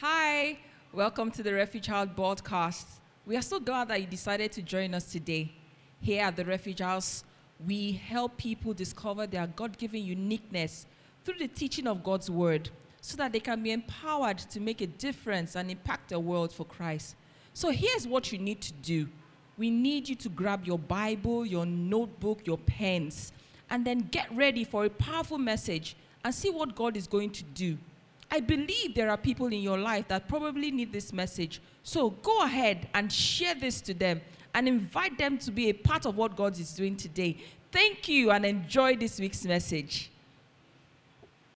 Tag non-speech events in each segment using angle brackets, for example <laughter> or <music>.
Hi, welcome to the Refuge House broadcast. We are so glad that you decided to join us today. Here at the Refuge House, we help people discover their God given uniqueness through the teaching of God's Word so that they can be empowered to make a difference and impact the world for Christ. So here's what you need to do we need you to grab your Bible, your notebook, your pens, and then get ready for a powerful message and see what God is going to do. I believe there are people in your life that probably need this message. So go ahead and share this to them and invite them to be a part of what God is doing today. Thank you and enjoy this week's message.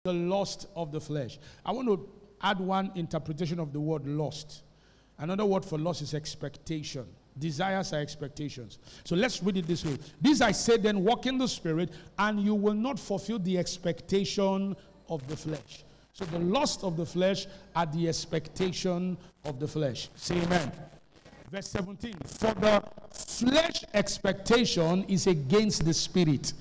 The lust of the flesh. I want to add one interpretation of the word lust. Another word for lust is expectation. Desires are expectations. So let's read it this way. This I say then, walk in the spirit, and you will not fulfill the expectation of the flesh. So the lust of the flesh are the expectation of the flesh. Say amen. Verse 17. For the flesh expectation is against the spirit,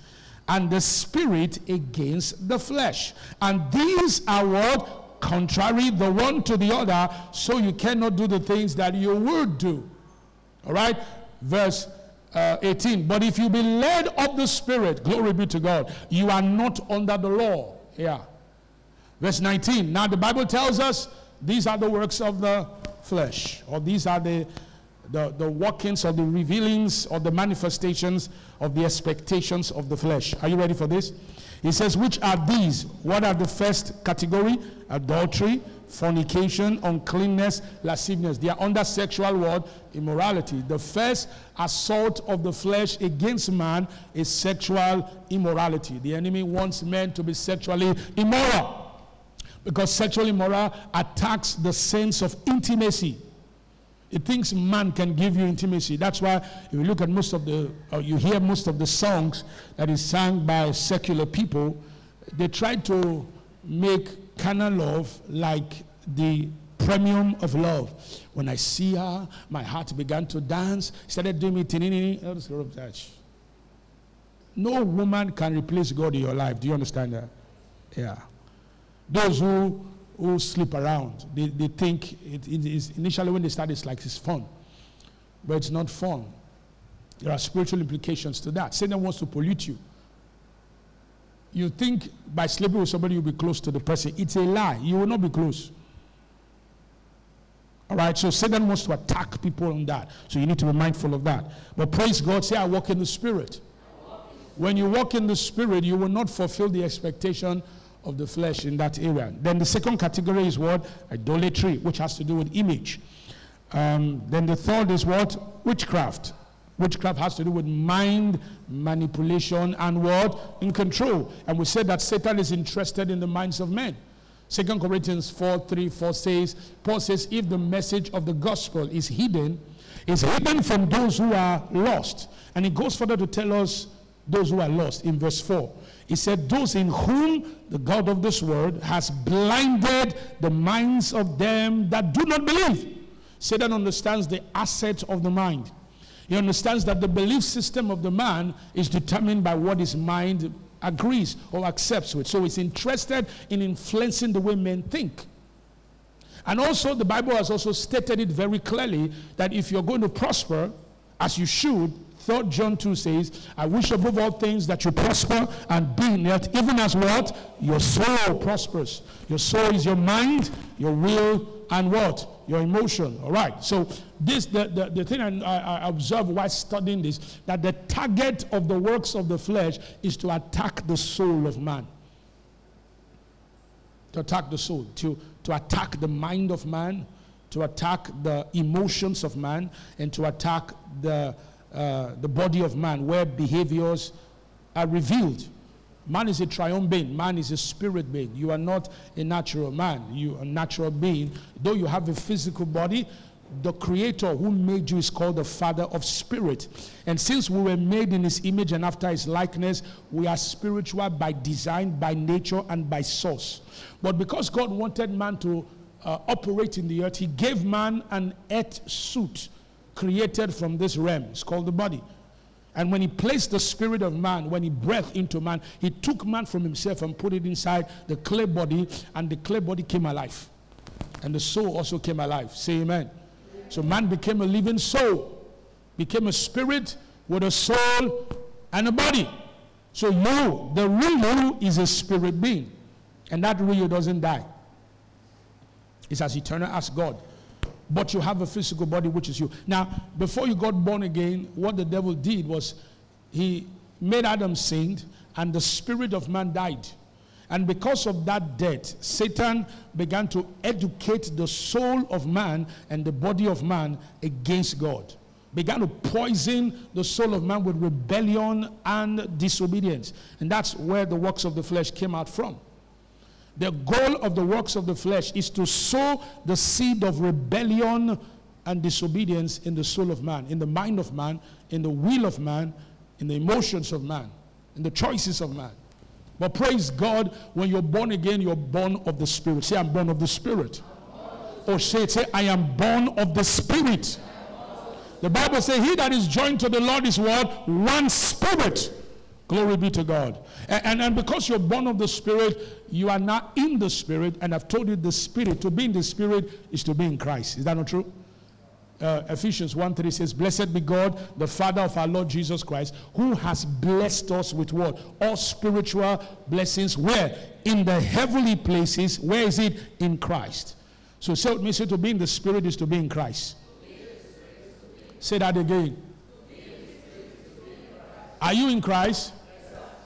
and the spirit against the flesh. And these are what? Contrary the one to the other, so you cannot do the things that you would do. All right? Verse uh, 18. But if you be led of the Spirit, glory be to God, you are not under the law. Yeah. Verse 19. Now the Bible tells us these are the works of the flesh, or these are the, the, the workings or the revealings or the manifestations of the expectations of the flesh. Are you ready for this? He says, Which are these? What are the first category? Adultery, fornication, uncleanness, lasciviousness. They are under sexual word immorality. The first assault of the flesh against man is sexual immorality. The enemy wants men to be sexually immoral because sexual immoral attacks the sense of intimacy. It thinks man can give you intimacy. That's why if you look at most of the, or you hear most of the songs that is sung by secular people, they try to make carnal love like the premium of love. When I see her, my heart began to dance. Started doing me tinini. No woman can replace God in your life. Do you understand that? Yeah. Those who who sleep around. They, they think it, it is initially when they start, it's like it's fun, but it's not fun. There are spiritual implications to that. Satan wants to pollute you. You think by sleeping with somebody you'll be close to the person. It's a lie. You will not be close. All right, so Satan wants to attack people on that. So you need to be mindful of that. But praise God, say, I walk in the Spirit. When you walk in the Spirit, you will not fulfill the expectation of the flesh in that area. Then the second category is what? Idolatry, which has to do with image. Um, then the third is what? Witchcraft. Witchcraft has to do with mind manipulation and what? In control. And we said that Satan is interested in the minds of men. Second Corinthians 4 3 4 says, Paul says, if the message of the gospel is hidden, is hidden from those who are lost. And he goes further to tell us those who are lost in verse 4. He said, Those in whom the God of this world has blinded the minds of them that do not believe. Satan understands the asset of the mind. He understands that the belief system of the man is determined by what his mind agrees or accepts with. So he's interested in influencing the way men think. And also, the Bible has also stated it very clearly that if you're going to prosper, as you should, Third John 2 says, I wish above all things that you prosper and be in health, even as what? Your soul prospers. Your soul is your mind, your will, and what? Your emotion. All right. So this the, the, the thing I, I observe while studying this, that the target of the works of the flesh is to attack the soul of man. To attack the soul, to, to attack the mind of man, to attack the emotions of man, and to attack the uh, the body of man where behaviors are revealed. Man is a triune being. Man is a spirit being. You are not a natural man. You are a natural being. Though you have a physical body, the creator who made you is called the father of spirit. And since we were made in his image and after his likeness, we are spiritual by design, by nature, and by source. But because God wanted man to uh, operate in the earth, he gave man an earth suit created from this realm. It's called the body. And when he placed the spirit of man, when he breathed into man, he took man from himself and put it inside the clay body, and the clay body came alive. And the soul also came alive. Say amen. So man became a living soul, became a spirit with a soul and a body. So you, the real you, is a spirit being. And that real doesn't die. It's as eternal as God. But you have a physical body, which is you. Now, before you got born again, what the devil did was he made Adam sinned, and the spirit of man died. And because of that death, Satan began to educate the soul of man and the body of man against God. Began to poison the soul of man with rebellion and disobedience. And that's where the works of the flesh came out from. The goal of the works of the flesh is to sow the seed of rebellion and disobedience in the soul of man, in the mind of man, in the will of man, in the emotions of man, in the choices of man. But praise God, when you're born again, you're born of the Spirit. Say, I'm born of the Spirit. Or say, say, I am born of the Spirit. The Bible says, He that is joined to the Lord is what? One spirit. Glory be to God. And, and, and, because you're born of the Spirit, you are not in the Spirit. And I've told you the Spirit, to be in the Spirit is to be in Christ. Is that not true? uh, Ephesians 1 3 says, Blessed be God, the Father of our Lord Jesus Christ, who has blessed us with what? All spiritual blessings. Where? In the heavenly places. Where is it? In Christ. So, say me say to be in the Spirit is to be in Christ. Say that again. Are you in Christ?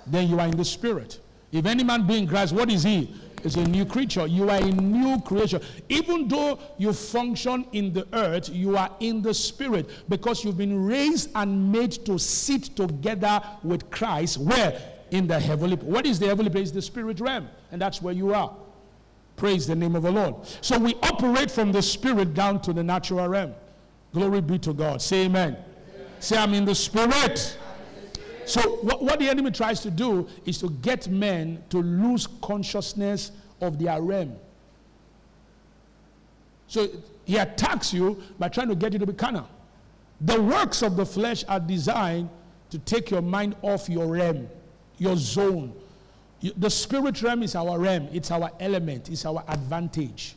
Then you are in the Spirit. If any man be in Christ, what is he? is a new creature. You are a new creation. Even though you function in the earth, you are in the spirit because you've been raised and made to sit together with Christ. Where? In the heavenly. What is the heavenly place? The spirit realm. And that's where you are. Praise the name of the Lord. So we operate from the spirit down to the natural realm. Glory be to God. Say amen. amen. Say, I'm in the spirit. So, what, what the enemy tries to do is to get men to lose consciousness of their realm. So, he attacks you by trying to get you to be carnal. The works of the flesh are designed to take your mind off your realm, your zone. The spirit realm is our realm, it's our element, it's our advantage.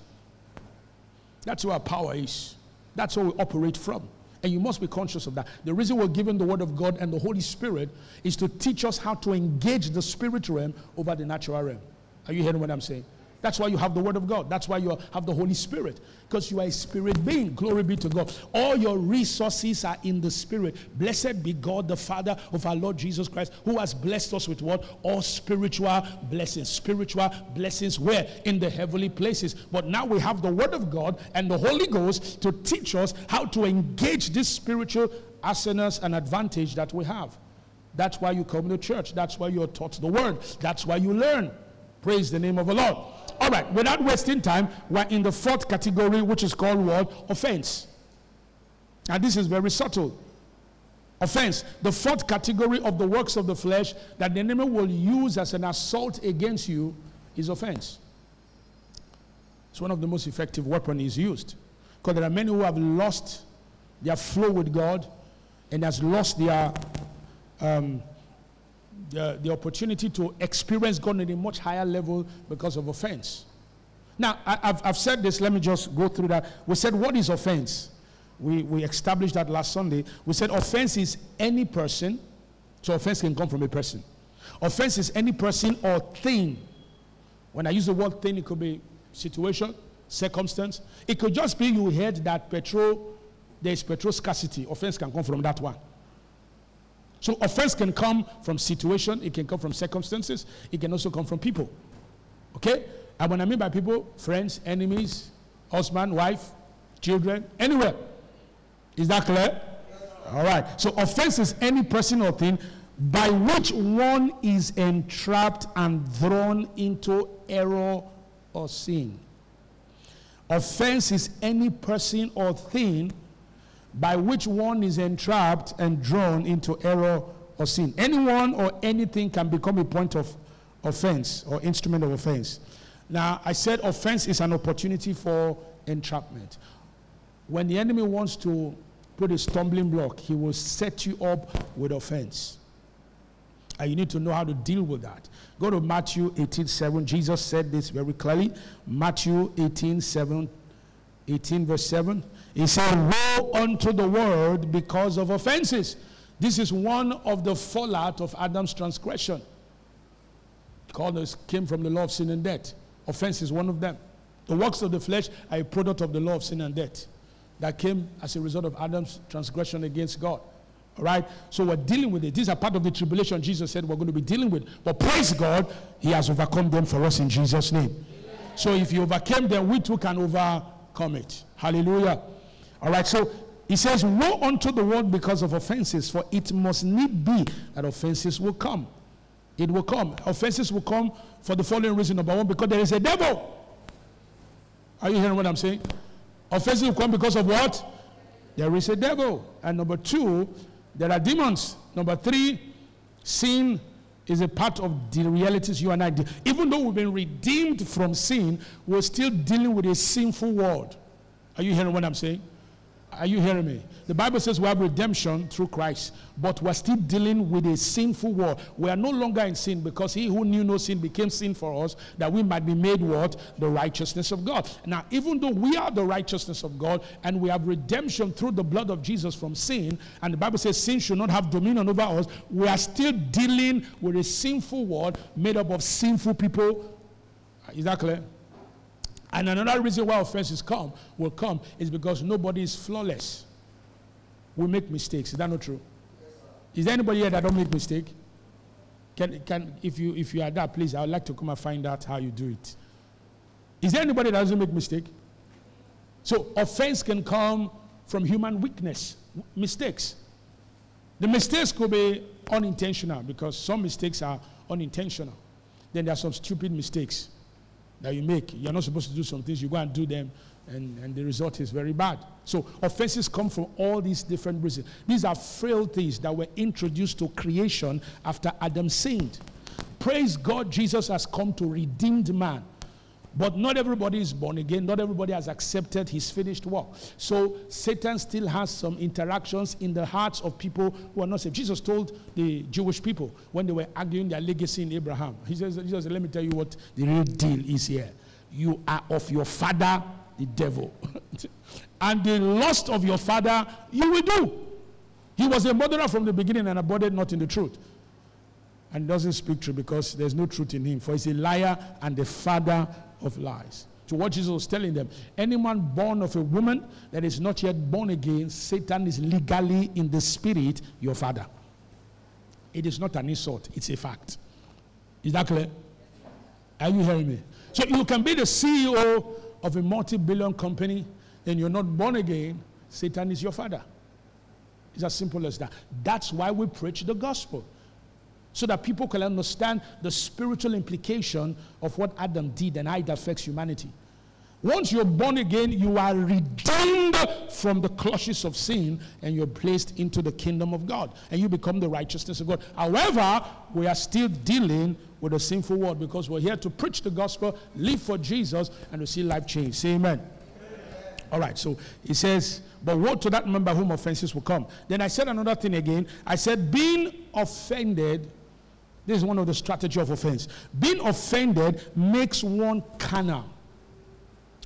That's where our power is. That's where we operate from. And you must be conscious of that. The reason we're given the Word of God and the Holy Spirit is to teach us how to engage the spirit realm over the natural realm. Are you hearing what I'm saying? That's why you have the Word of God. That's why you have the Holy Spirit. Because you are a spirit being. Glory be to God. All your resources are in the Spirit. Blessed be God, the Father of our Lord Jesus Christ, who has blessed us with what? All spiritual blessings. Spiritual blessings where? In the heavenly places. But now we have the Word of God and the Holy Ghost to teach us how to engage this spiritual arsenals and advantage that we have. That's why you come to church. That's why you're taught the Word. That's why you learn. Praise the name of the Lord. All right, without wasting time, we're in the fourth category, which is called what? Offense. And this is very subtle. Offense. The fourth category of the works of the flesh that the enemy will use as an assault against you is offense. It's one of the most effective weapons used. Because there are many who have lost their flow with God and has lost their um, the, the opportunity to experience God at a much higher level because of offense. Now, I, have I've said this, let me just go through that. We said, What is offense? We, we established that last Sunday. We said, Offense is any person, so offense can come from a person. Offense is any person or thing. When I use the word thing, it could be situation, circumstance. It could just be you heard that petrol, there is petrol scarcity. Offense can come from that one. So offense can come from situation, it can come from circumstances, it can also come from people. Okay? And when I mean by people, friends, enemies, husband, wife, children, anywhere. Is that clear? All right. So offense is any person or thing by which one is entrapped and thrown into error or sin. Offense is any person or thing by which one is entrapped and drawn into error or sin. Anyone or anything can become a point of offense or instrument of offense. Now, I said offense is an opportunity for entrapment. When the enemy wants to put a stumbling block, he will set you up with offense. And you need to know how to deal with that. Go to Matthew 18 7. Jesus said this very clearly. Matthew 18 7 18, verse 7. He said, Woe unto the world because of offenses. This is one of the fallout of Adam's transgression. Called came from the law of sin and death. Offense is one of them. The works of the flesh are a product of the law of sin and death that came as a result of Adam's transgression against God. All right? So we're dealing with it. These are part of the tribulation Jesus said we're going to be dealing with. But praise God, He has overcome them for us in Jesus' name. So if He overcame them, we too can overcome it. Hallelujah. All right, so He says, Woe unto the world because of offenses, for it must need be that offenses will come. It will come. Offenses will come for the following reason. Number one, because there is a devil. Are you hearing what I'm saying? Offenses will come because of what? There is a devil. And number two, there are demons. Number three, sin is a part of the realities you and I deal. Even though we've been redeemed from sin, we're still dealing with a sinful world. Are you hearing what I'm saying? Are you hearing me? The Bible says we have redemption through Christ, but we're still dealing with a sinful world. We are no longer in sin because he who knew no sin became sin for us, that we might be made what? The righteousness of God. Now, even though we are the righteousness of God and we have redemption through the blood of Jesus from sin, and the Bible says sin should not have dominion over us, we are still dealing with a sinful world made up of sinful people. Is that clear? And another reason why offenses come will come is because nobody is flawless. We make mistakes. Is that not true? Is there anybody here that don't make mistake? Can, can, if, you, if you are that, please, I would like to come and find out how you do it. Is there anybody that doesn't make mistake? So offense can come from human weakness, mistakes. The mistakes could be unintentional because some mistakes are unintentional. Then there are some stupid mistakes that you make. You're not supposed to do some things, you go and do them, and, and the result is very bad. So offenses come from all these different reasons. These are frailties that were introduced to creation after Adam sinned. Praise God, Jesus has come to redeem man. But not everybody is born again. Not everybody has accepted his finished work. So Satan still has some interactions in the hearts of people who are not saved. Jesus told the Jewish people when they were arguing their legacy in Abraham, He says, Jesus, let me tell you what the real deal is here. You are of your father, the devil. <laughs> and the lust of your father, you will do. He was a murderer from the beginning and abode not in the truth and doesn't speak truth because there's no truth in him. For he's a liar and the father of lies. To what Jesus was telling them, any man born of a woman that is not yet born again, Satan is legally in the spirit your father. It is not an insult, it's a fact. Is that clear? Are you hearing me? So you can be the CEO of a multi billion company and you're not born again, Satan is your father. It's as simple as that. That's why we preach the gospel so that people can understand the spiritual implication of what Adam did and how it affects humanity. Once you're born again, you are redeemed from the clutches of sin and you're placed into the kingdom of God and you become the righteousness of God. However, we are still dealing with a sinful world because we're here to preach the gospel, live for Jesus, and to see life change. Say amen. amen. All right, so he says, but woe to that member whom offenses will come. Then I said another thing again. I said, being offended this is one of the strategy of offense. Being offended makes one carnal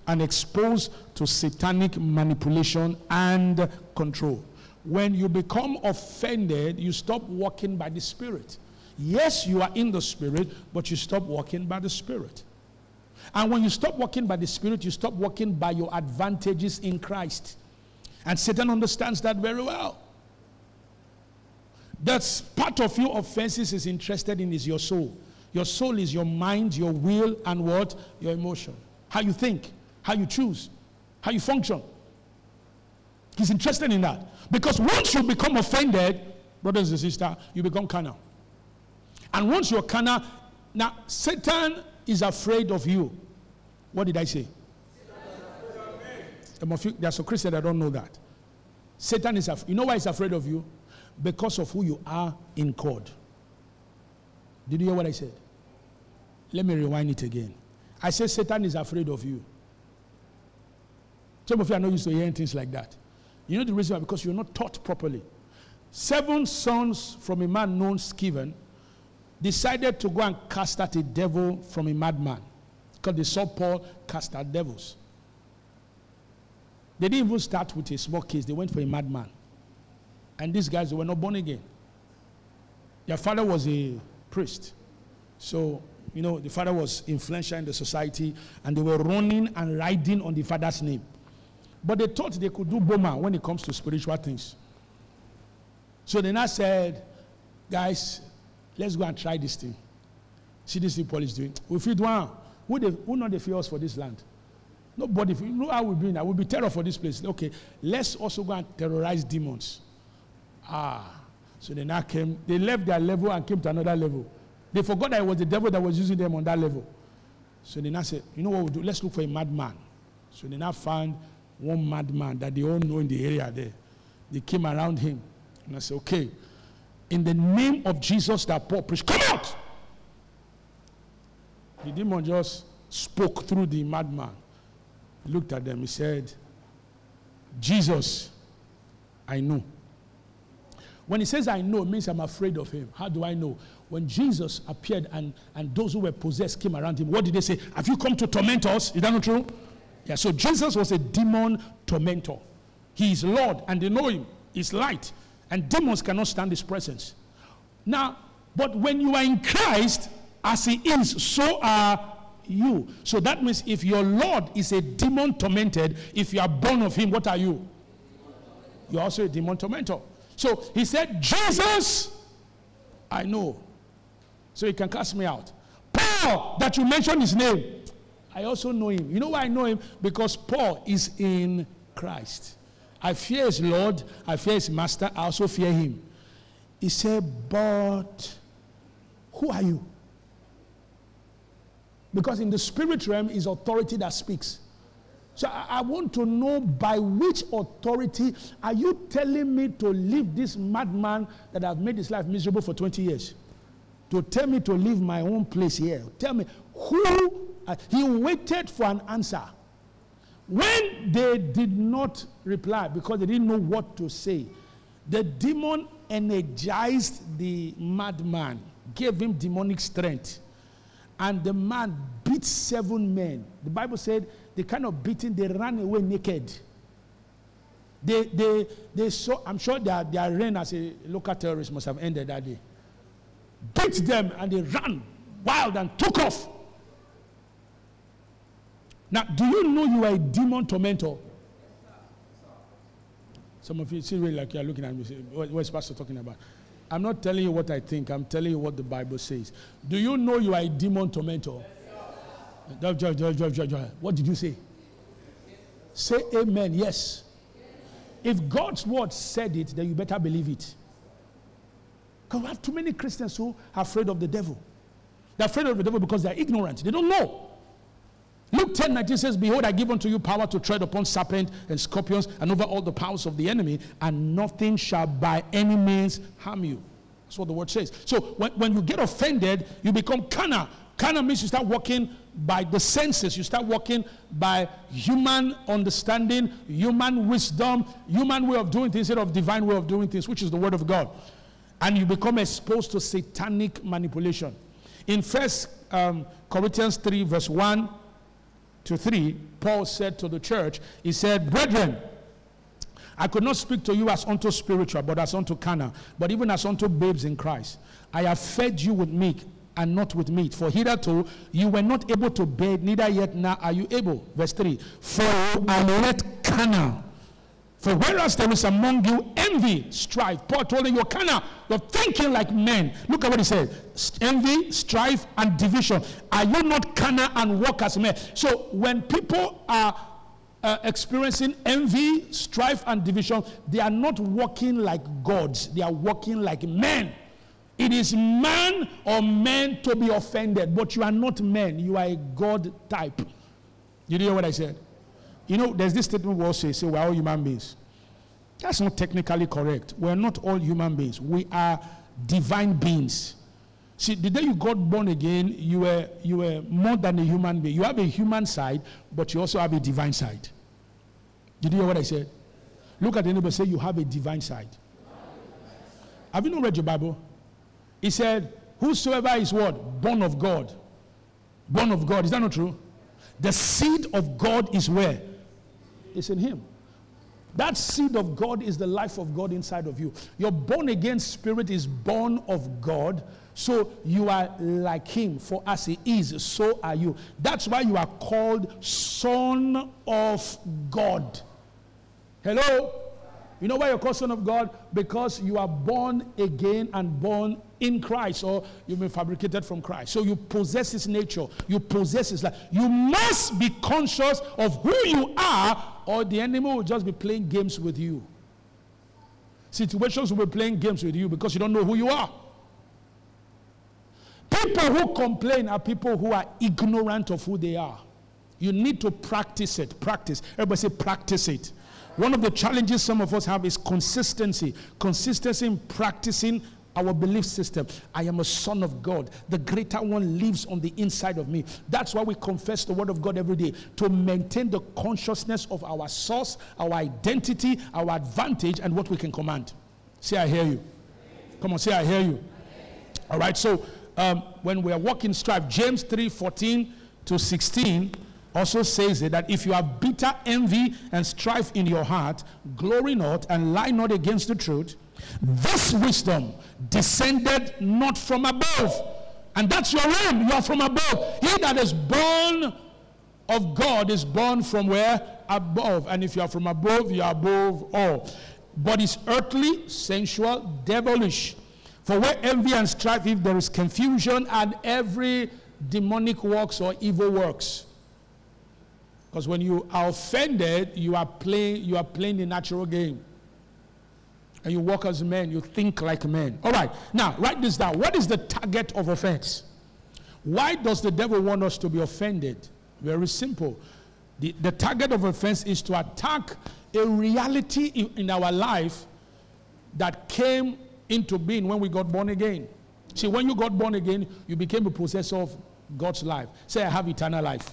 and exposed to satanic manipulation and control. When you become offended, you stop walking by the Spirit. Yes, you are in the Spirit, but you stop walking by the Spirit. And when you stop walking by the Spirit, you stop walking by your advantages in Christ. And Satan understands that very well. That's part of your offenses is interested in is your soul. Your soul is your mind, your will, and what? Your emotion. How you think, how you choose, how you function. He's interested in that. Because once you become offended, brothers and sisters, you become carnal. And once you're carnal, now Satan is afraid of you. What did I say? There are some Christians that don't know that. Satan is afraid. You know why he's afraid of you? Because of who you are in God. Did you hear what I said? Let me rewind it again. I said Satan is afraid of you. Some of you are not used to hearing things like that. You know the reason why? Because you're not taught properly. Seven sons from a man known Sceva decided to go and cast out a devil from a madman because they saw Paul cast out devils. They didn't even start with a small case, they went for a madman. And these guys, were not born again. Their father was a priest. So, you know, the father was influential in the society, and they were running and riding on the father's name. But they thought they could do boma when it comes to spiritual things. So they now said, guys, let's go and try this thing. See this thing Paul is doing. We feed one. Who, they, who not the fear for this land? Nobody. You know how we be now. We'll be terror for this place. Okay, let's also go and terrorize demons. Ah. So they now came, they left their level and came to another level. They forgot that it was the devil that was using them on that level. So they now said, you know what we'll do? Let's look for a madman. So they now found one madman that they all know in the area there. They came around him. And I said, okay, in the name of Jesus that Paul preached, come out! The demon just spoke through the madman. He looked at them. He said, Jesus, I know. When he says I know, it means I'm afraid of him. How do I know? When Jesus appeared and, and those who were possessed came around him, what did they say? Have you come to torment us? Is that not true? Yeah, so Jesus was a demon tormentor. He is Lord, and they know him. He's light, and demons cannot stand his presence. Now, but when you are in Christ, as he is, so are you. So that means if your Lord is a demon tormented, if you are born of him, what are you? You're also a demon tormentor. So he said, Jesus, I know. So he can cast me out. Paul, that you mentioned his name, I also know him. You know why I know him? Because Paul is in Christ. I fear his Lord, I fear his master, I also fear him. He said, But who are you? Because in the spirit realm is authority that speaks. So I, I, want to know by which authority are you telling me to leave this madman that I've made his life miserable for 20 years? To tell me to leave my own place here. Tell me who uh, he waited for an answer. When they did not reply because they didn't know what to say, the demon energized the madman, gave him demonic strength. And the man beat seven men. The Bible said the kind of beating, they ran away naked. They, they, they saw, I'm sure their, their reign as a local terrorist must have ended that day. Beat them and they ran wild and took off. Now, do you know you are a demon tormentor? Some of you see really like you're looking at me, say, what, is Pastor talking about? I'm not telling you what I think, I'm telling you what the Bible says. Do you know you are a demon tormentor? What did you say? Say amen, yes. If God's word said it, then you better believe it. Because we have too many Christians who are afraid of the devil. They're afraid of the devil because they're ignorant. They don't know. Luke 10 19 says, Behold, I give unto you power to tread upon serpents and scorpions and over all the powers of the enemy, and nothing shall by any means harm you. That's what the word says. So when, when you get offended, you become carnal. Carnal means you start walking by the senses, you start walking by human understanding, human wisdom, human way of doing things instead of divine way of doing things, which is the word of God. And you become exposed to satanic manipulation. In First um, Corinthians 3, verse 1 to 3, Paul said to the church, He said, Brethren, I could not speak to you as unto spiritual, but as unto carnal, but even as unto babes in Christ. I have fed you with milk and not with meat. For hitherto you were not able to bear, neither yet now are you able. Verse 3 For you are yet carnal for whereas there is among you envy, strife, Paul told them you're you're thinking like men. Look at what he said: envy, strife, and division. Are you not carnal and walk as men? So when people are uh, experiencing envy, strife, and division, they are not walking like gods. They are walking like men. It is man or men to be offended, but you are not men. You are a God type. You hear what I said? You know, there's this statement we also say, we're all human beings. That's not technically correct. We're not all human beings. We are divine beings. See, the day you got born again, you were, you were more than a human being. You have a human side, but you also have a divine side. Did you hear what I said? Look at the neighbor say, You have a divine side. Have you not read your Bible? He said, Whosoever is what? Born of God. Born of God. Is that not true? The seed of God is where? It's in him. That seed of God is the life of God inside of you. Your born again spirit is born of God. So you are like him, for as he is, so are you. That's why you are called son of God. Hello? You know why you're called son of God? Because you are born again and born in Christ, or you've been fabricated from Christ. So you possess his nature, you possess his life. You must be conscious of who you are, or the enemy will just be playing games with you. Situations will be playing games with you because you don't know who you are. People who complain are people who are ignorant of who they are. You need to practice it. Practice. Everybody say, practice it. One of the challenges some of us have is consistency. Consistency in practicing our belief system. I am a son of God. The greater one lives on the inside of me. That's why we confess the word of God every day to maintain the consciousness of our source, our identity, our advantage, and what we can command. Say, I hear you. Come on, say, I hear you. All right, so um, when we are walking strife, James 3 14 to 16 also says it that if you have bitter envy and strife in your heart, glory not and lie not against the truth. This wisdom descended not from above. And that's your realm. You are from above. He that is born of God is born from where? Above. And if you are from above, you are above all. But it's earthly, sensual, devilish. For where envy and strife, if there is confusion and every demonic works or evil works. Because when you are offended, you are playing, you are playing the natural game. And you walk as men, you think like men. All right, now write this down. What is the target of offense? Why does the devil want us to be offended? Very simple. The, the target of offense is to attack a reality in, in our life that came into being when we got born again. See, when you got born again, you became a possessor of God's life. Say, I have eternal life.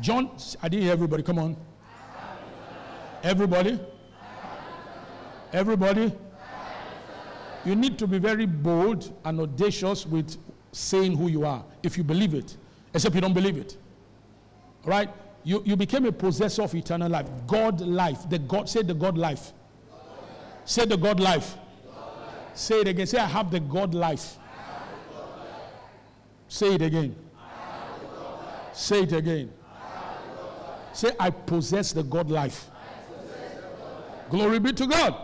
John, I didn't hear everybody. Come on. Everybody. Everybody. You need to be very bold and audacious with saying who you are if you believe it, except you don't believe it. All right? You, you became a possessor of eternal life. God life. The God, say the God life. Say the God life. Say it again. Say, I have the God life. Say it again. Say it again. Say, I possess the God life. Glory be to God.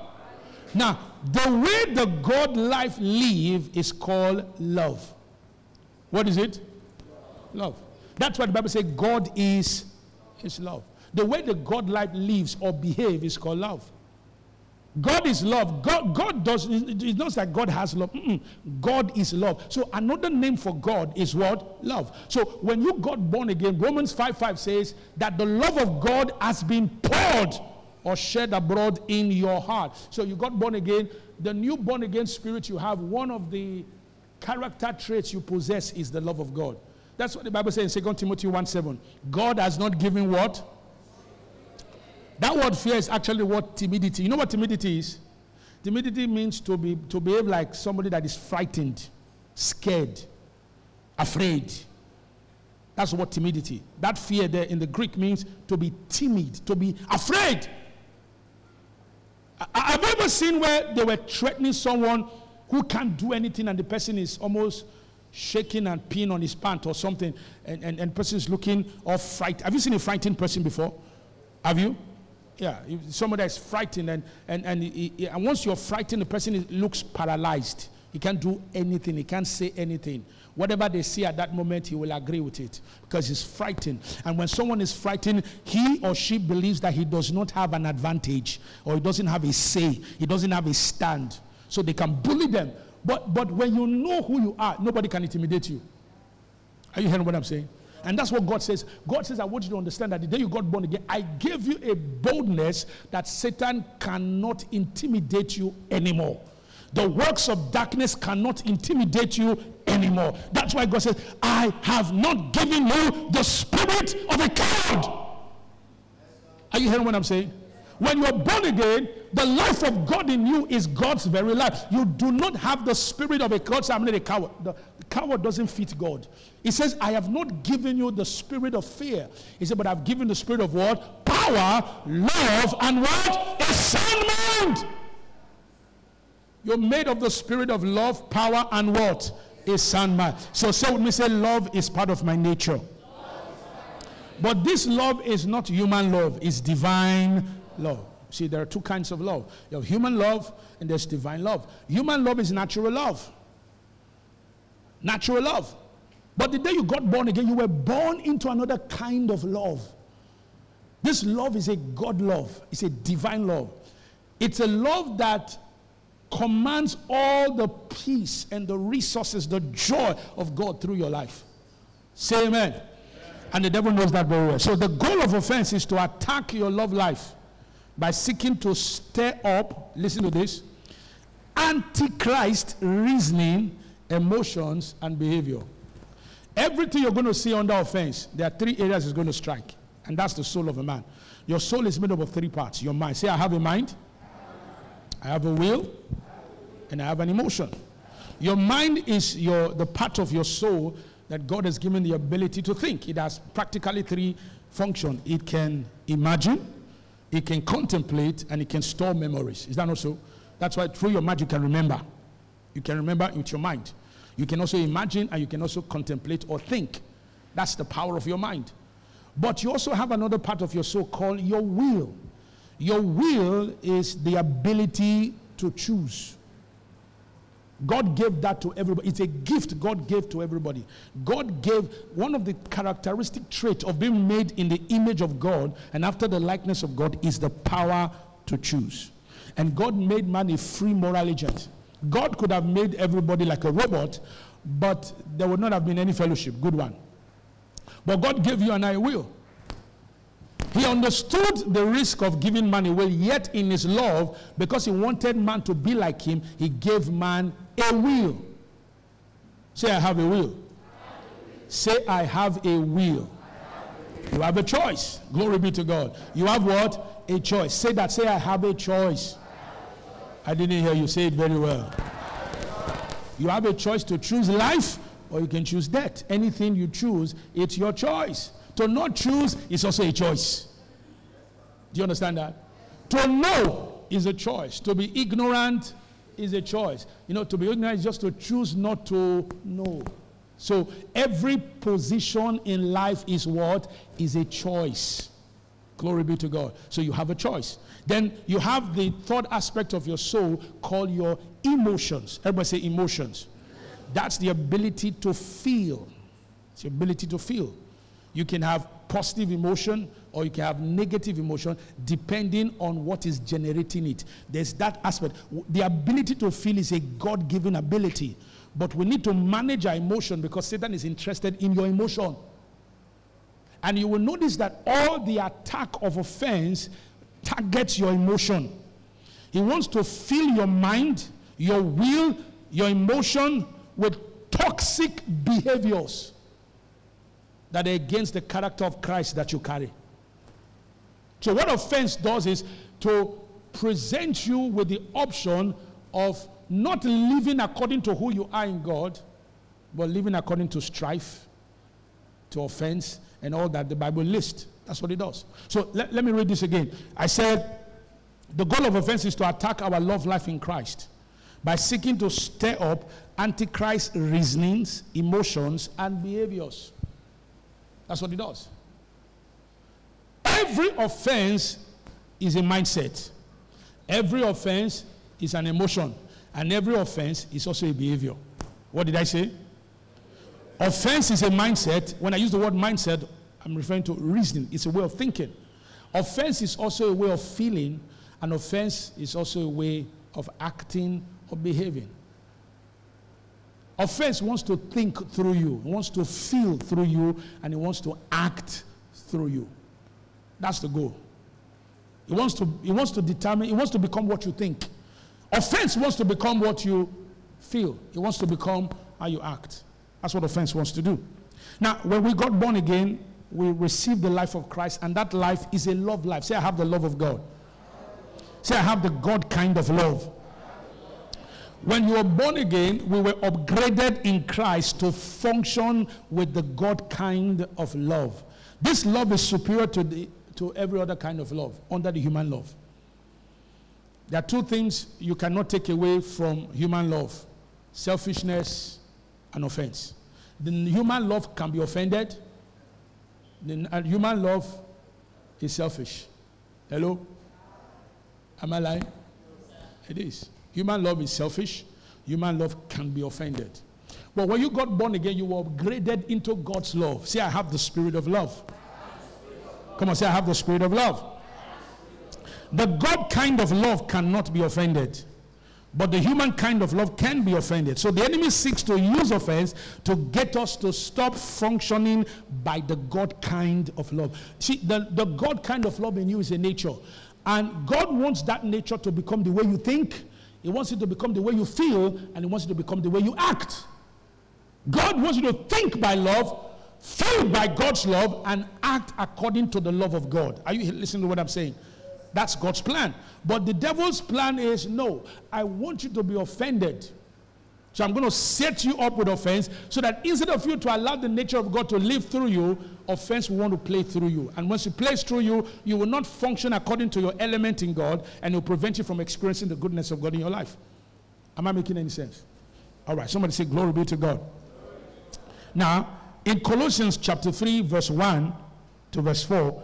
Now, the way the God life live is called love. What is it? Love. That's why the Bible says God is his love. The way the God life lives or behave is called love. God is love. God, God does, it's not that God has love. Mm-mm. God is love. So another name for God is what? Love. So when you got born again, Romans 5 5 says that the love of God has been poured or shed abroad in your heart. So you got born again. The new born again spirit you have, one of the character traits you possess is the love of God. That's what the Bible says in 2 Timothy 1 7. God has not given what? That word fear is actually what timidity. You know what timidity is? Timidity means to be to behave like somebody that is frightened, scared, afraid. That's what timidity. That fear there in the Greek means to be timid, to be afraid. I, have ever seen where they were threatening someone who can't do anything and the person is almost shaking and peeing on his pant or something and, and, and person is looking all fright. Have you seen a frightened person before? Have you? Yeah, somebody is frightened, and, and, and, he, he, and once you're frightened, the person is, looks paralyzed. He can't do anything, he can't say anything. Whatever they see at that moment, he will agree with it because he's frightened. And when someone is frightened, he or she believes that he does not have an advantage or he doesn't have a say, he doesn't have a stand. So they can bully them. But, but when you know who you are, nobody can intimidate you. Are you hearing what I'm saying? And that's what God says. God says, I want you to understand that the day you got born again, I gave you a boldness that Satan cannot intimidate you anymore. The works of darkness cannot intimidate you anymore. That's why God says, I have not given you the spirit of a coward. Are you hearing what I'm saying? When you're born again, the life of God in you is God's very life. You do not have the spirit of a coward. So I'm not a coward. The, coward doesn't fit God. He says, I have not given you the spirit of fear. He said, but I've given the spirit of what? Power love, and what? A sound mind. You're made of the spirit of love, power, and what? A sound mind. So say with me, say, love is part of my nature. But this love is not human love, it's divine love. See, there are two kinds of love. You have human love and there's divine love. Human love is natural love. Natural love. But the day you got born again, you were born into another kind of love. This love is a God love, it's a divine love. It's a love that commands all the peace and the resources, the joy of God through your life. Say amen. And the devil knows that very well. So the goal of offense is to attack your love life by seeking to stir up, listen to this, antichrist reasoning, emotions, and behavior. Everything you're going to see under offense, there are three areas it's going to strike, and that's the soul of a man. Your soul is made up of three parts. Your mind. Say, I have a mind, I have a will, and I have an emotion. Your mind is your the part of your soul that God has given the ability to think. It has practically three functions. It can imagine, it can contemplate, and it can store memories. Is that not so? That's why through your mind you can remember. You can remember with your mind. You can also imagine and you can also contemplate or think. That's the power of your mind. But you also have another part of your soul called your will. Your will is the ability to choose. God gave that to everybody. It's a gift God gave to everybody. God gave one of the characteristic traits of being made in the image of God and after the likeness of God is the power to choose. And God made man a free moral agent. God could have made everybody like a robot, but there would not have been any fellowship. Good one. But God gave you and I will. He understood the risk of giving man a will, yet in his love, because he wanted man to be like him, he gave man a will. Say, I have a will. Say, I have a will. You have a choice. Glory be to God. You have what? A choice. Say that. Say, I have a choice. I didn't hear you say it very well. You have a choice to choose life or you can choose death. Anything you choose, it's your choice. To not choose is also a choice. Do you understand that? To know is a choice. To be ignorant is a choice. You know, to be ignorant is just to choose not to know. So every position in life is what? Is a choice. Glory be to God. So you have a choice. Then you have the third aspect of your soul called your emotions. Everybody say emotions. That's the ability to feel. It's the ability to feel. You can have positive emotion or you can have negative emotion depending on what is generating it. There's that aspect. The ability to feel is a God given ability. But we need to manage our emotion because Satan is interested in your emotion. And you will notice that all the attack of offense targets your emotion. He wants to fill your mind, your will, your emotion with toxic behaviors that are against the character of Christ that you carry. So, what offense does is to present you with the option of not living according to who you are in God, but living according to strife, to offense, and all that the Bible lists. That's what it does. So let, let me read this again. I said, the goal of offense is to attack our love life in Christ by seeking to stir up antichrist reasonings, emotions, and behaviors. That's what it does. Every offense is a mindset. Every offense is an emotion. And every offense is also a behavior. What did I say? Offense is a mindset. When I use the word mindset, I'm referring to reasoning. It's a way of thinking. Offense is also a way of feeling, and offense is also a way of acting or behaving. Offense wants to think through you, it wants to feel through you, and it wants to act through you. That's the goal. It wants to, it wants to determine, it wants to become what you think. Offense wants to become what you feel, it wants to become how you act. That's what offense wants to do. Now, when we got born again, we received the life of Christ, and that life is a love life. Say, I have the love of God. Say, I have the God kind of love. When you were born again, we were upgraded in Christ to function with the God kind of love. This love is superior to the, to every other kind of love under the human love. There are two things you cannot take away from human love selfishness and offense. The human love can be offended, the uh, human love is selfish. Hello? Am I lying? It is. Human love is selfish. Human love can be offended. But when you got born again, you were upgraded into God's love. Say, I have the spirit of love. Come on, say, I have the spirit of love. The God kind of love cannot be offended. But the human kind of love can be offended. So the enemy seeks to use offense to get us to stop functioning by the God kind of love. See, the, the God kind of love in you is a nature. And God wants that nature to become the way you think, He wants it to become the way you feel, and He wants it to become the way you act. God wants you to think by love, feel by God's love, and act according to the love of God. Are you listening to what I'm saying? That's God's plan. But the devil's plan is no, I want you to be offended. So I'm going to set you up with offense so that instead of you to allow the nature of God to live through you, offense will want to play through you. And once it plays through you, you will not function according to your element in God and it will prevent you from experiencing the goodness of God in your life. Am I making any sense? All right, somebody say, Glory be to God. Now, in Colossians chapter 3, verse 1 to verse 4,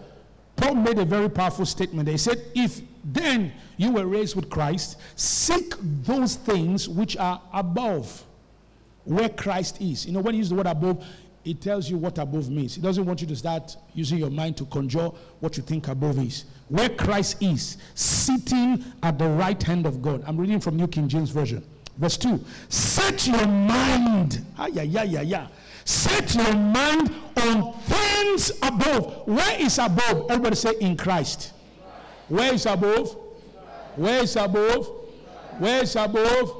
Paul made a very powerful statement. He said, If then you were raised with Christ, seek those things which are above, where Christ is. You know, when you use the word above, it tells you what above means. It doesn't want you to start using your mind to conjure what you think above is. Where Christ is, sitting at the right hand of God. I'm reading from New King James Version. Verse 2. Set your mind. Ah, yeah, yeah, yeah, yeah Set your mind on things above. Where is above? Everybody say in Christ. Where is above? Where is above? Where is above?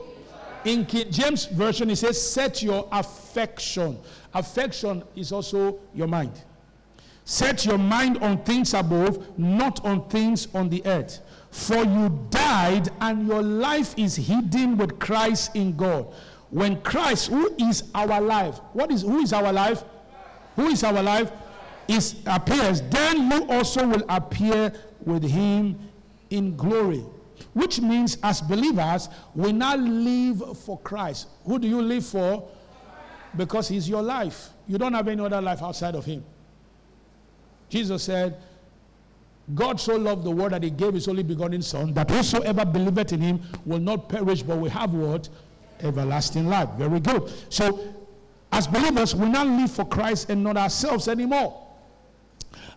In King James Version, it says, set your affection. Affection is also your mind. Set your mind on things above, not on things on the earth. For you died, and your life is hidden with Christ in God. When Christ, who is our life, what is who is our life? Who is our life? Is appears, then you also will appear with him in glory. Which means, as believers, we now live for Christ. Who do you live for? Because he's your life. You don't have any other life outside of him. Jesus said, God so loved the world that he gave his only begotten Son, that whosoever believeth in him will not perish, but will have what? everlasting life. Very good. So, as believers, we now live for Christ and not ourselves anymore.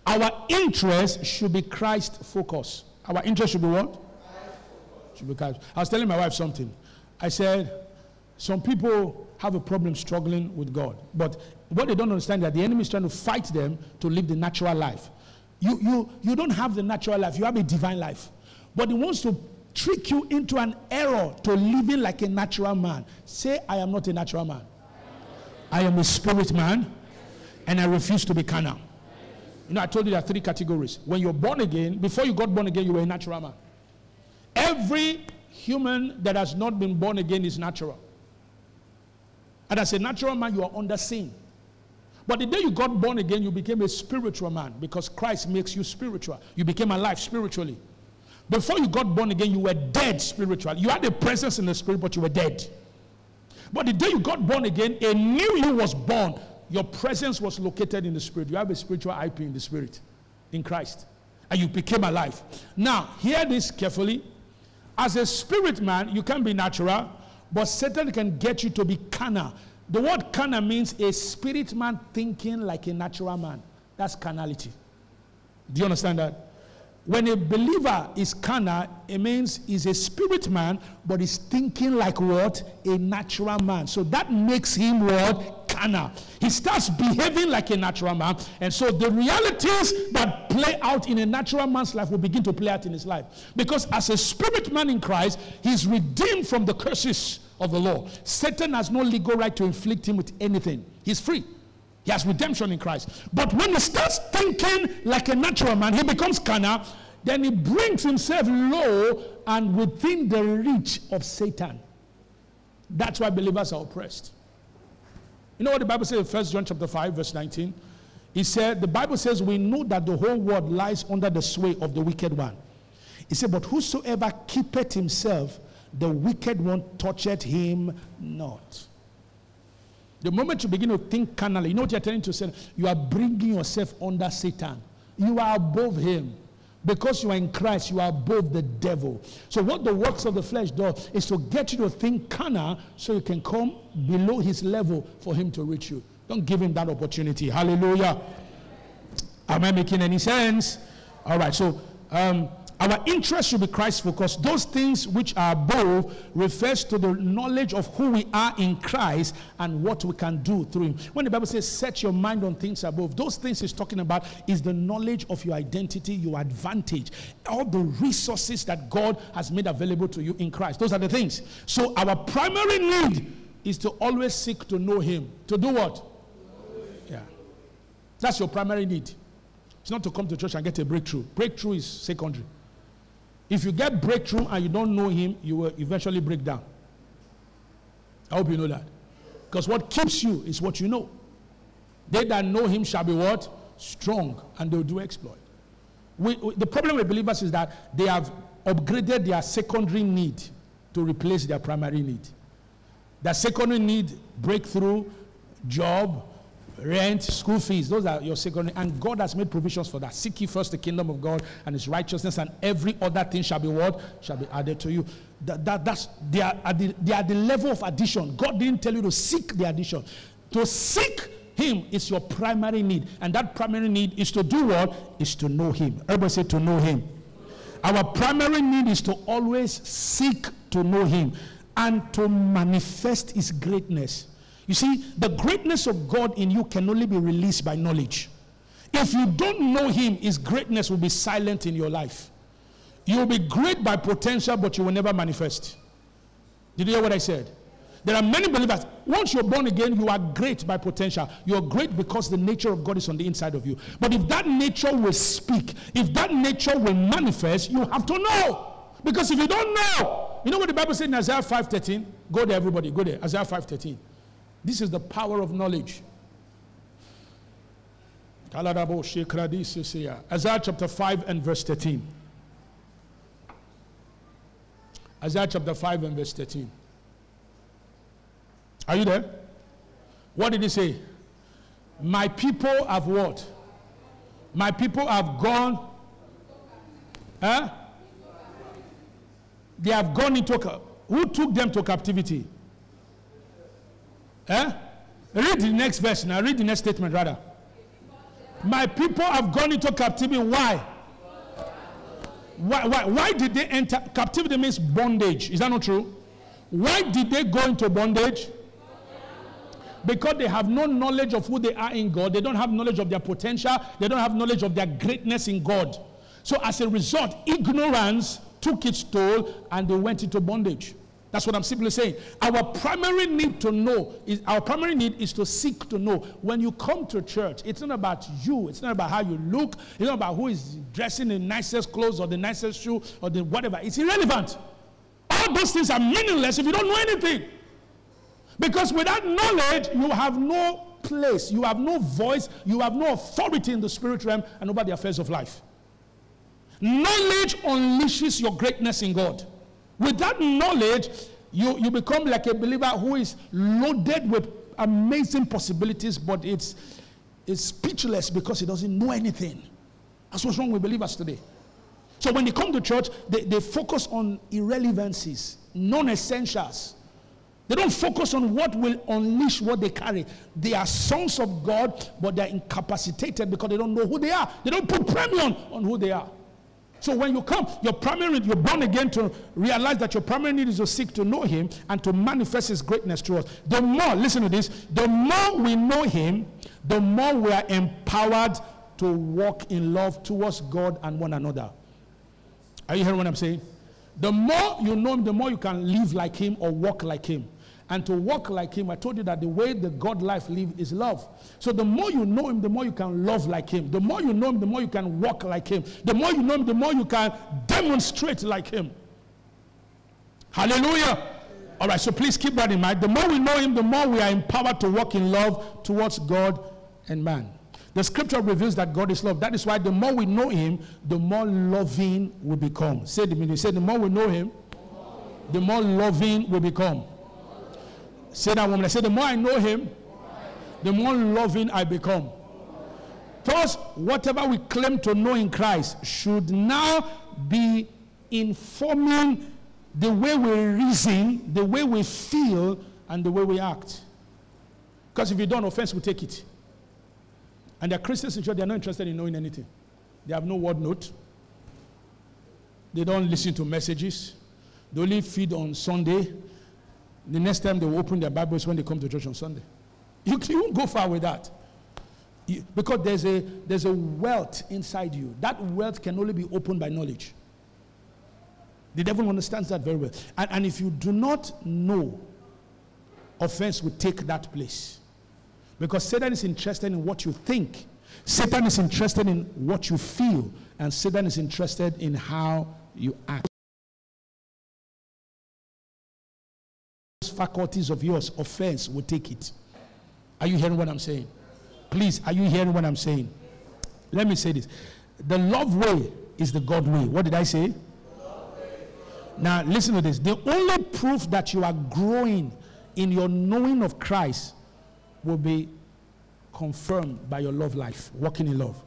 Our interest should be Christ focused. Our interest should be what? Should be Christ. I was telling my wife something. I said, some people have a problem struggling with God, but what they don't understand is that the enemy is trying to fight them to live the natural life. You, you, you don't have the natural life, you have a divine life. But he wants to trick you into an error to living like a natural man. Say, I am not a natural man. I am a spirit man, and I refuse to be carnal. You know, I told you there are three categories. When you're born again, before you got born again, you were a natural man. Every human that has not been born again is natural. And as a natural man, you are under sin. But the day you got born again, you became a spiritual man because Christ makes you spiritual. You became alive spiritually. Before you got born again, you were dead spiritually. You had a presence in the spirit, but you were dead. But the day you got born again, a new you was born. Your presence was located in the spirit. You have a spiritual IP in the spirit, in Christ. And you became alive. Now, hear this carefully. As a spirit man, you can be natural, but Satan can get you to be carnal. The word carnal means a spirit man thinking like a natural man. That's carnality. Do you understand that? When a believer is carnal, it means he's a spirit man, but he's thinking like what? A natural man. So that makes him what? Carnal. He starts behaving like a natural man. And so the realities that play out in a natural man's life will begin to play out in his life. Because as a spirit man in Christ, he's redeemed from the curses of the law. Satan has no legal right to inflict him with anything. He's free. He has redemption in Christ. But when he starts thinking like a natural man, he becomes carnal, then he brings himself low and within the reach of Satan. That's why believers are oppressed. You know what the Bible says in 1 John chapter 5, verse 19? He said, the Bible says, we know that the whole world lies under the sway of the wicked one. He said, but whosoever keepeth himself, the wicked one toucheth him not. The moment you begin to think carnally, you know what you're telling yourself? You are bringing yourself under Satan. You are above him. Because you are in Christ, you are above the devil. So, what the works of the flesh do is to get you to think carnal so you can come below his level for him to reach you. Don't give him that opportunity. Hallelujah. Am I making any sense? All right, so um, our interest should be Christ focused. Those things which are above refers to the knowledge of who we are in Christ and what we can do through Him. When the Bible says set your mind on things above, those things He's talking about is the knowledge of your identity, your advantage, all the resources that God has made available to you in Christ. Those are the things. So our primary need is to always seek to know Him. To do what? Yeah. That's your primary need. It's not to come to church and get a breakthrough. Breakthrough is secondary. If you get breakthrough and you don't know him, you will eventually break down. I hope you know that. Because what keeps you is what you know. They that know him shall be what? Strong, and they'll do exploit. We, we, the problem with believers is that they have upgraded their secondary need to replace their primary need. Their secondary need, breakthrough, job, rent, school fees, those are your secondary. And God has made provisions for that. Seek ye first the kingdom of God and his righteousness, and every other thing shall be what? Shall be added to you. That, that, that's, they, are at the, they are the level of addition. God didn't tell you to seek the addition. To seek him is your primary need. And that primary need is to do what? Is to know him. Everybody say to know him. Our primary need is to always seek to know him and to manifest his greatness. You see, the greatness of God in you can only be released by knowledge. If you don't know Him, His greatness will be silent in your life. You will be great by potential, but you will never manifest. Did you hear what I said? There are many believers. Once you're born again, you are great by potential. You're great because the nature of God is on the inside of you. But if that nature will speak, if that nature will manifest, you have to know. Because if you don't know, you know what the Bible said in Isaiah 5:13? Go there, everybody. Go there. Isaiah 5:13. This is the power of knowledge. Isaiah chapter 5 and verse 13. Isaiah chapter 5 and verse 13. Are you there? What did he say? My people have what? My people have gone. Huh? They have gone into. Who took them to captivity? Eh? Read the next verse now. Read the next statement rather. My people have gone into captivity. Why? Why, why, why did they enter? Captivity means bondage. Is that not true? Why did they go into bondage? Because they have no knowledge of who they are in God. They don't have knowledge of their potential. They don't have knowledge of their greatness in God. So as a result, ignorance took its toll and they went into bondage. That's what I'm simply saying. Our primary need to know is our primary need is to seek to know. When you come to church, it's not about you. It's not about how you look. It's not about who is dressing in nicest clothes or the nicest shoe or the whatever. It's irrelevant. All those things are meaningless if you don't know anything. Because without knowledge, you have no place, you have no voice, you have no authority in the spirit realm and over the affairs of life. Knowledge unleashes your greatness in God. With that knowledge, you, you become like a believer who is loaded with amazing possibilities, but it's, it's speechless because he doesn't know anything. That's what's wrong with believers today. So when they come to church, they, they focus on irrelevancies, non essentials. They don't focus on what will unleash what they carry. They are sons of God, but they're incapacitated because they don't know who they are. They don't put premium on who they are. So when you come, your primary, you're born again to realize that your primary need is to seek to know Him and to manifest His greatness to us. The more, listen to this, the more we know Him, the more we are empowered to walk in love towards God and one another. Are you hearing what I'm saying? The more you know Him, the more you can live like Him or walk like Him and to walk like him. I told you that the way the God life live is love. So the more you know him, the more you can love like him. The more you know him, the more you can walk like him. The more you know him, the more you can demonstrate like him. Hallelujah. All right, so please keep that in mind. The more we know him, the more we are empowered to walk in love towards God and man. The scripture reveals that God is love. That is why the more we know Him, the more loving we become. Say the meaning. Say the more we know Him, the more loving we become. Say that woman. I say the more I know Him, the more loving I become. Thus, whatever we claim to know in Christ should now be informing the way we reason, the way we feel, and the way we act. Because if you don't, offense will take it. And are Christians in church, they're not interested in knowing anything. They have no word note. They don't listen to messages. They only feed on Sunday. The next time they will open their Bibles when they come to church on Sunday. You, you won't go far with that. You, because there's a, there's a wealth inside you. That wealth can only be opened by knowledge. The devil understands that very well. And, and if you do not know, offense will take that place. Because Satan is interested in what you think, Satan is interested in what you feel, and Satan is interested in how you act. Faculties of yours, offense will take it. Are you hearing what I'm saying? Please, are you hearing what I'm saying? Let me say this. The love way is the God way. What did I say? Now, listen to this. The only proof that you are growing in your knowing of Christ will be confirmed by your love life, walking in love.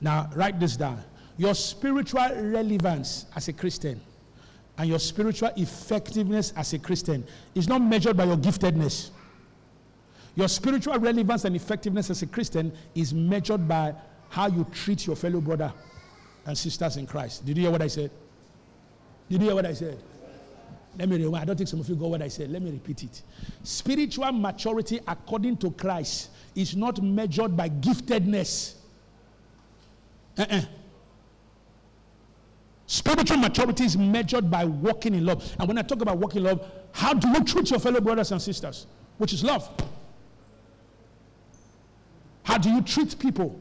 Now, write this down. Your spiritual relevance as a Christian and your spiritual effectiveness as a Christian is not measured by your giftedness. Your spiritual relevance and effectiveness as a Christian is measured by how you treat your fellow brother and sisters in Christ. Did you hear what I said? Did you hear what I said? Let me rewind. I don't think some of you got what I said. Let me repeat it. Spiritual maturity according to Christ is not measured by giftedness. Uh-uh. Spiritual maturity is measured by walking in love. And when I talk about walking in love, how do you treat your fellow brothers and sisters? Which is love. How do you treat people?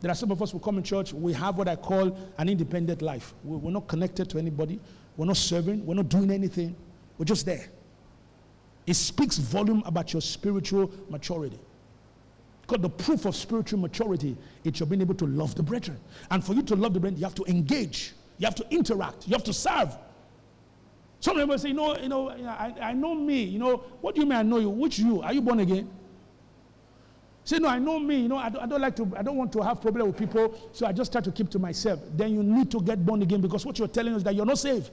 There are some of us who come in church, we have what I call an independent life. We're not connected to anybody, we're not serving, we're not doing anything, we're just there. It speaks volume about your spiritual maturity. Because the proof of spiritual maturity is you're being able to love the brethren. And for you to love the brethren, you have to engage, you have to interact, you have to serve. Some people say, you know, you know, I, I know me. You know, what do you mean I know you? Which you? Are you born again? Say, no, I know me. You know, I don't, I don't like to, I don't want to have problem with people, so I just try to keep to myself. Then you need to get born again because what you're telling us that you're not saved.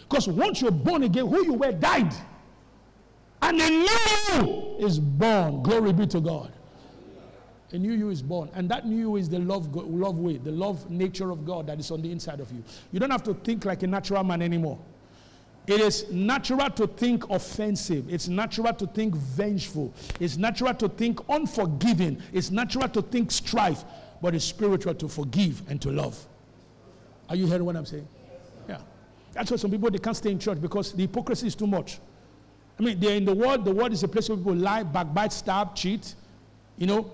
Because once you're born again, who you were died. And a new you is born. Glory be to God. A new you is born. And that new you is the love, love way, the love nature of God that is on the inside of you. You don't have to think like a natural man anymore. It is natural to think offensive. It's natural to think vengeful. It's natural to think unforgiving. It's natural to think strife. But it's spiritual to forgive and to love. Are you hearing what I'm saying? Yeah. That's why some people they can't stay in church because the hypocrisy is too much. I mean, they're in the world. The world is a place where people lie, backbite, stab, cheat. You know,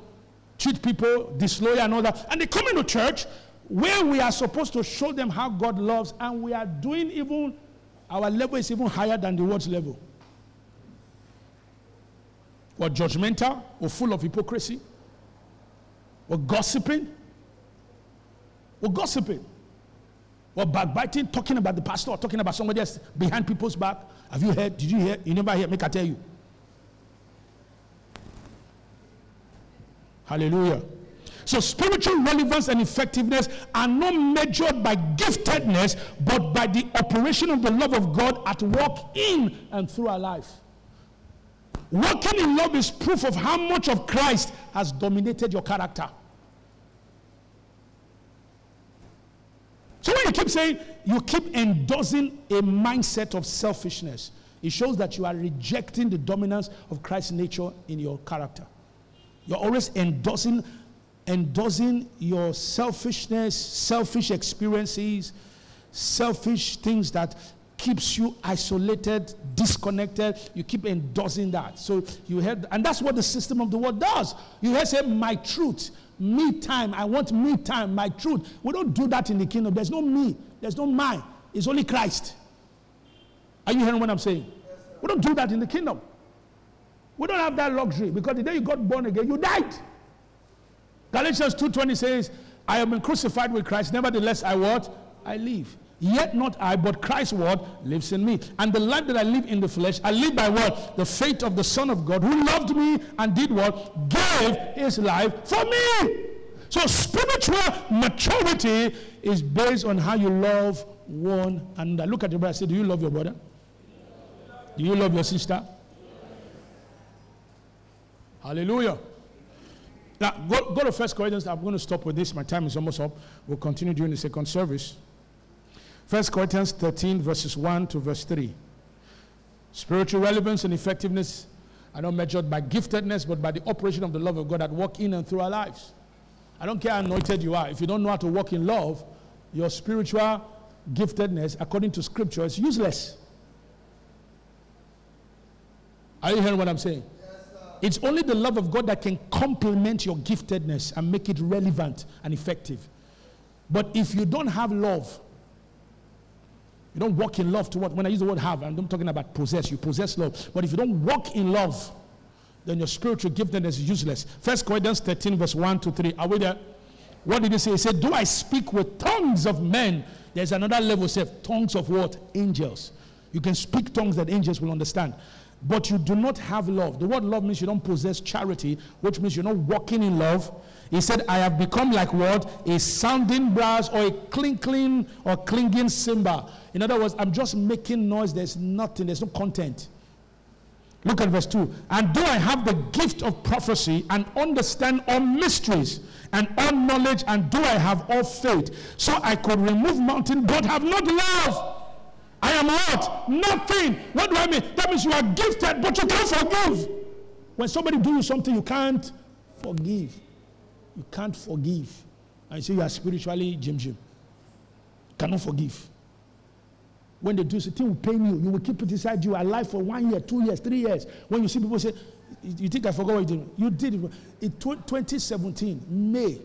cheat people, disloyal, and all that. And they come into church where we are supposed to show them how God loves, and we are doing even our level is even higher than the world's level. We're judgmental, we're full of hypocrisy, we're gossiping, we're gossiping, we're backbiting, talking about the pastor, or talking about somebody else behind people's back. Have you heard? Did you hear? You never hear? Make I tell you. Hallelujah. So spiritual relevance and effectiveness are not measured by giftedness, but by the operation of the love of God at work in and through our life. Walking in love is proof of how much of Christ has dominated your character. So when you keep saying, you keep endorsing a mindset of selfishness, it shows that you are rejecting the dominance of Christ's nature in your character. You're always endorsing endorsing your selfishness, selfish experiences, selfish things that keeps you isolated, disconnected. You keep endorsing that. So you have, and that's what the system of the world does. You have say, my truth, me time. I want me time, my truth. We don't do that in the kingdom. There's no me. There's no mine. It's only Christ. Are you hearing what I'm saying? We don't do that in the kingdom. We don't have that luxury because the day you got born again, you died. Galatians 2:20 says, I have been crucified with Christ, nevertheless I what? I live. Yet not I, but Christ what? Lives in me. And the life that I live in the flesh, I live by what? The faith of the Son of God who loved me and did what? Gave his life for me. So spiritual maturity is based on how you love one another. Look at your brother say, Do you love your brother? Do you love your sister? Hallelujah. Now, go, go to First Corinthians. I'm going to stop with this. My time is almost up. We'll continue during the second service. First Corinthians 13, verses 1 to verse 3. Spiritual relevance and effectiveness are not measured by giftedness, but by the operation of the love of God that work in and through our lives. I don't care how anointed you are. If you don't know how to walk in love, your spiritual giftedness, according to scripture, is useless. Are you hearing what I'm saying? It's only the love of God that can complement your giftedness and make it relevant and effective. But if you don't have love, you don't walk in love to what? When I use the word have, I'm not talking about possess. You possess love. But if you don't walk in love, then your spiritual giftedness is useless. First Corinthians 13, verse 1 to 3. Are we there? What did he say? He said, Do I speak with tongues of men? There's another level, say, tongues of what? Angels. You can speak tongues that angels will understand. But you do not have love. The word love means you don't possess charity, which means you're not walking in love. He said, I have become like what? A sounding brass or a clinking or clinging cymbal. In other words, I'm just making noise. There's nothing, there's no content. Look at verse 2. And do I have the gift of prophecy and understand all mysteries and all knowledge, and do I have all faith? So I could remove mountain, but have not love. I am what? Nothing. What do I mean? That means you are gifted, but you can't forgive. When somebody do you something, you can't forgive. You can't forgive. You say you are spiritually Jim Jim. Cannot forgive. When they do something will pain you, you will keep it inside you alive for one year, two years, three years. When you see people say, You think I forgot what you did? You did it. In 2017, May,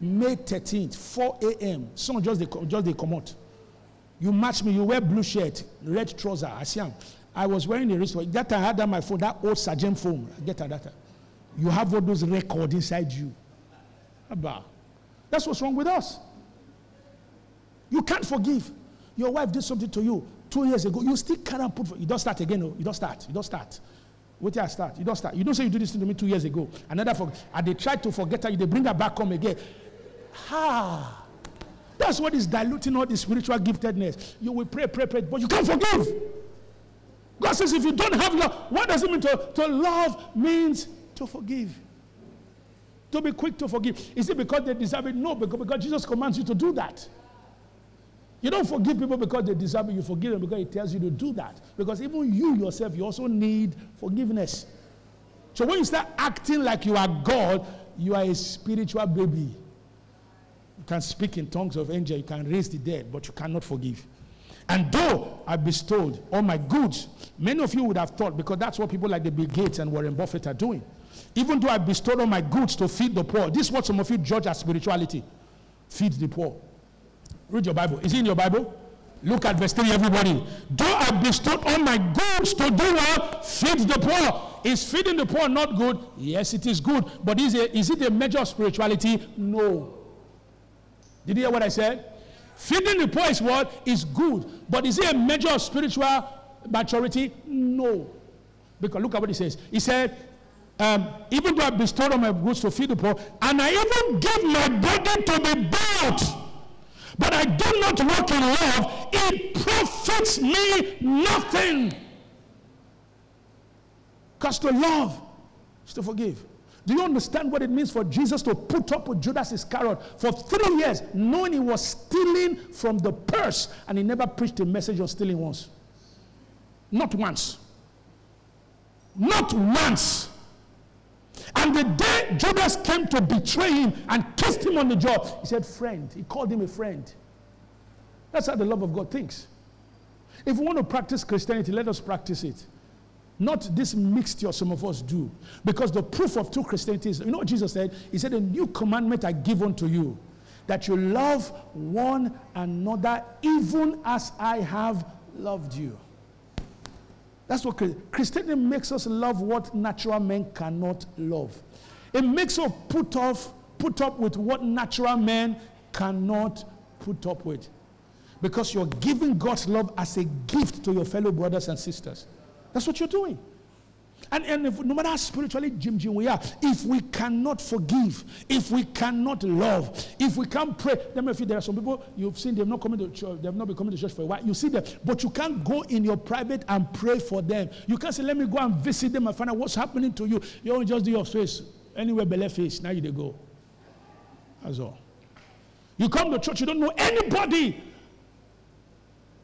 May 13th, 4 a.m., sun just they, just they come out. You match me, you wear blue shirt, red trouser, I see him. I was wearing a wristwatch. That I had that my phone, that old Sergeant phone. I get that time. You have all those records inside you. Abba. That's what's wrong with us. You can't forgive. Your wife did something to you two years ago. You still can't put. For, you don't start again. No, you don't start. You don't start. Wait till I start. You don't start. You don't say you did this to me two years ago. Another for, and they try to forget her. They bring her back home again. Ha. That's what is diluting all the spiritual giftedness. You will pray, pray, pray, but you can't forgive. God says if you don't have love, what does it mean to, to love means to forgive. To be quick to forgive. Is it because they deserve it? No, because, because Jesus commands you to do that. You don't forgive people because they deserve it. You forgive them because He tells you to do that. Because even you yourself, you also need forgiveness. So when you start acting like you are God, you are a spiritual baby. You can speak in tongues of angel, you can raise the dead, but you cannot forgive. And though I bestowed all my goods, many of you would have thought, because that's what people like the Bill Gates and Warren Buffett are doing. Even though I bestowed all my goods to feed the poor, this is what some of you judge as spirituality feed the poor. Read your Bible. Is it in your Bible? Look at verse 3, everybody. Though I bestowed all my goods to do what? Feed the poor. Is feeding the poor not good? Yes, it is good. But is, it, is it a measure of spirituality? No. Did you hear what I said? Feeding the poor is what? Is good. But is it a measure of spiritual maturity? No. Because look at what he says. He said, um, even though I bestowed all my goods to feed the poor, and I even give my body to be bought but I do not walk in love, it profits me nothing. Because to love is to forgive. Do you understand what it means for Jesus to put up with Judas Iscariot for three years, knowing he was stealing from the purse, and he never preached a message of stealing once? Not once. Not once. And the day Judas came to betray him and kissed him on the jaw, he said, Friend. He called him a friend. That's how the love of God thinks. If we want to practice Christianity, let us practice it. Not this mixture some of us do. Because the proof of true Christianity is, you know what Jesus said? He said, A new commandment I give unto you, that you love one another even as I have loved you. That's what Christianity makes us love what natural men cannot love. It makes us put off put up with what natural men cannot put up with. Because you're giving God's love as a gift to your fellow brothers and sisters. That's what you're doing. And, and if, no matter how spiritually Jim Jim we are, if we cannot forgive, if we cannot love, if we can't pray, let me feel there are some people you've seen they've not coming to church, they've not been coming to church for a while. You see them, but you can't go in your private and pray for them. You can't say, Let me go and visit them and find out what's happening to you. You only just do your face. Anywhere belly face, now you they go. That's all. You come to church, you don't know anybody.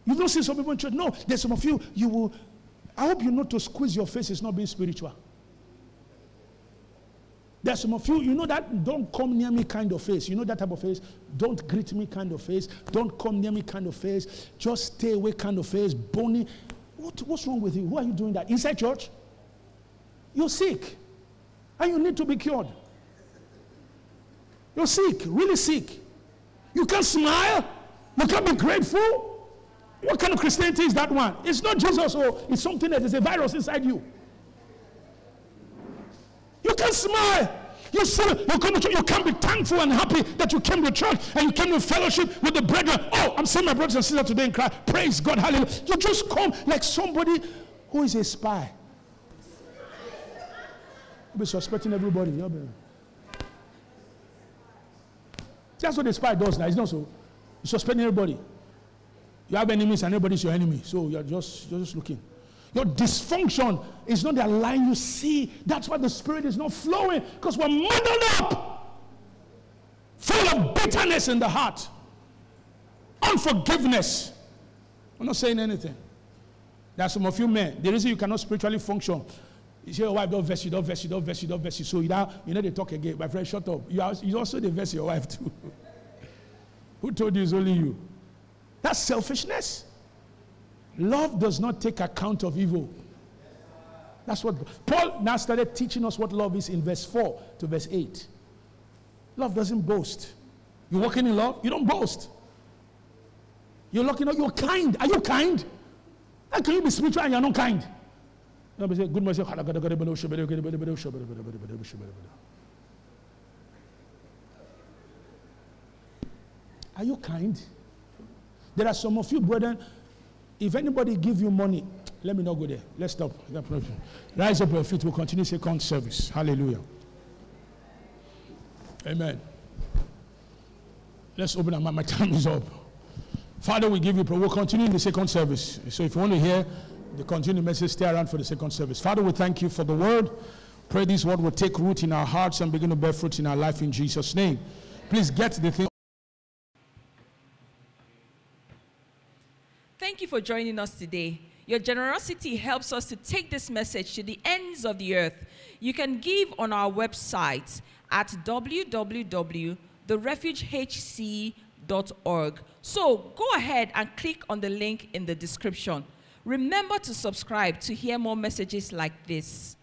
You don't see some people in church. No, there's some of you, you will I hope you know to squeeze your face is not being spiritual. There's some of you, you know that don't come near me kind of face. You know that type of face? Don't greet me kind of face. Don't come near me kind of face. Just stay away kind of face. Bony. What, what's wrong with you? Who are you doing that? Inside church? You're sick. And you need to be cured. You're sick, really sick. You can't smile. You can't be grateful. What kind of Christianity is that one? It's not Jesus, or it's something that is a virus inside you. You can smile. You, see, you, come to you can be thankful and happy that you came to church and you came to fellowship with the brethren. Oh, I'm seeing my brothers and sisters today in Christ. Praise God, hallelujah. You just come like somebody who is a spy. You'll be suspecting everybody. That's what the spy does now. It's not so. He's suspecting everybody. You have enemies and everybody's your enemy. So you're just, you're just looking. Your dysfunction is not the line you see. That's why the spirit is not flowing. Because we're muddled up. Full of bitterness in the heart. Unforgiveness. I'm not saying anything. There are some of you men. The reason you cannot spiritually function. You say your wife don't verse you, don't verse you, don't verse you, don't you. So you know, you know they talk again. My friend, shut up. You, you also they verse your wife too. <laughs> Who told you it's only you? That's selfishness. Love does not take account of evil. That's what Paul now started teaching us what love is in verse 4 to verse 8. Love doesn't boast. You're walking in love, you don't boast. You're looking at you're kind. Are you kind? How can you be spiritual and you're not kind? Good Are you kind? There are some of you, brethren, if anybody give you money, let me not go there. Let's stop. Rise up your feet. We'll continue second service. Hallelujah. Amen. Let's open our mouth. My time is up. Father, we give you prayer. We'll continue in the second service. So if you want to hear the continued message, stay around for the second service. Father, we thank you for the word. Pray this word will take root in our hearts and begin to bear fruit in our life in Jesus' name. Please get the thing. Thank you for joining us today. Your generosity helps us to take this message to the ends of the earth. You can give on our website at www.therefugehc.org. So go ahead and click on the link in the description. Remember to subscribe to hear more messages like this.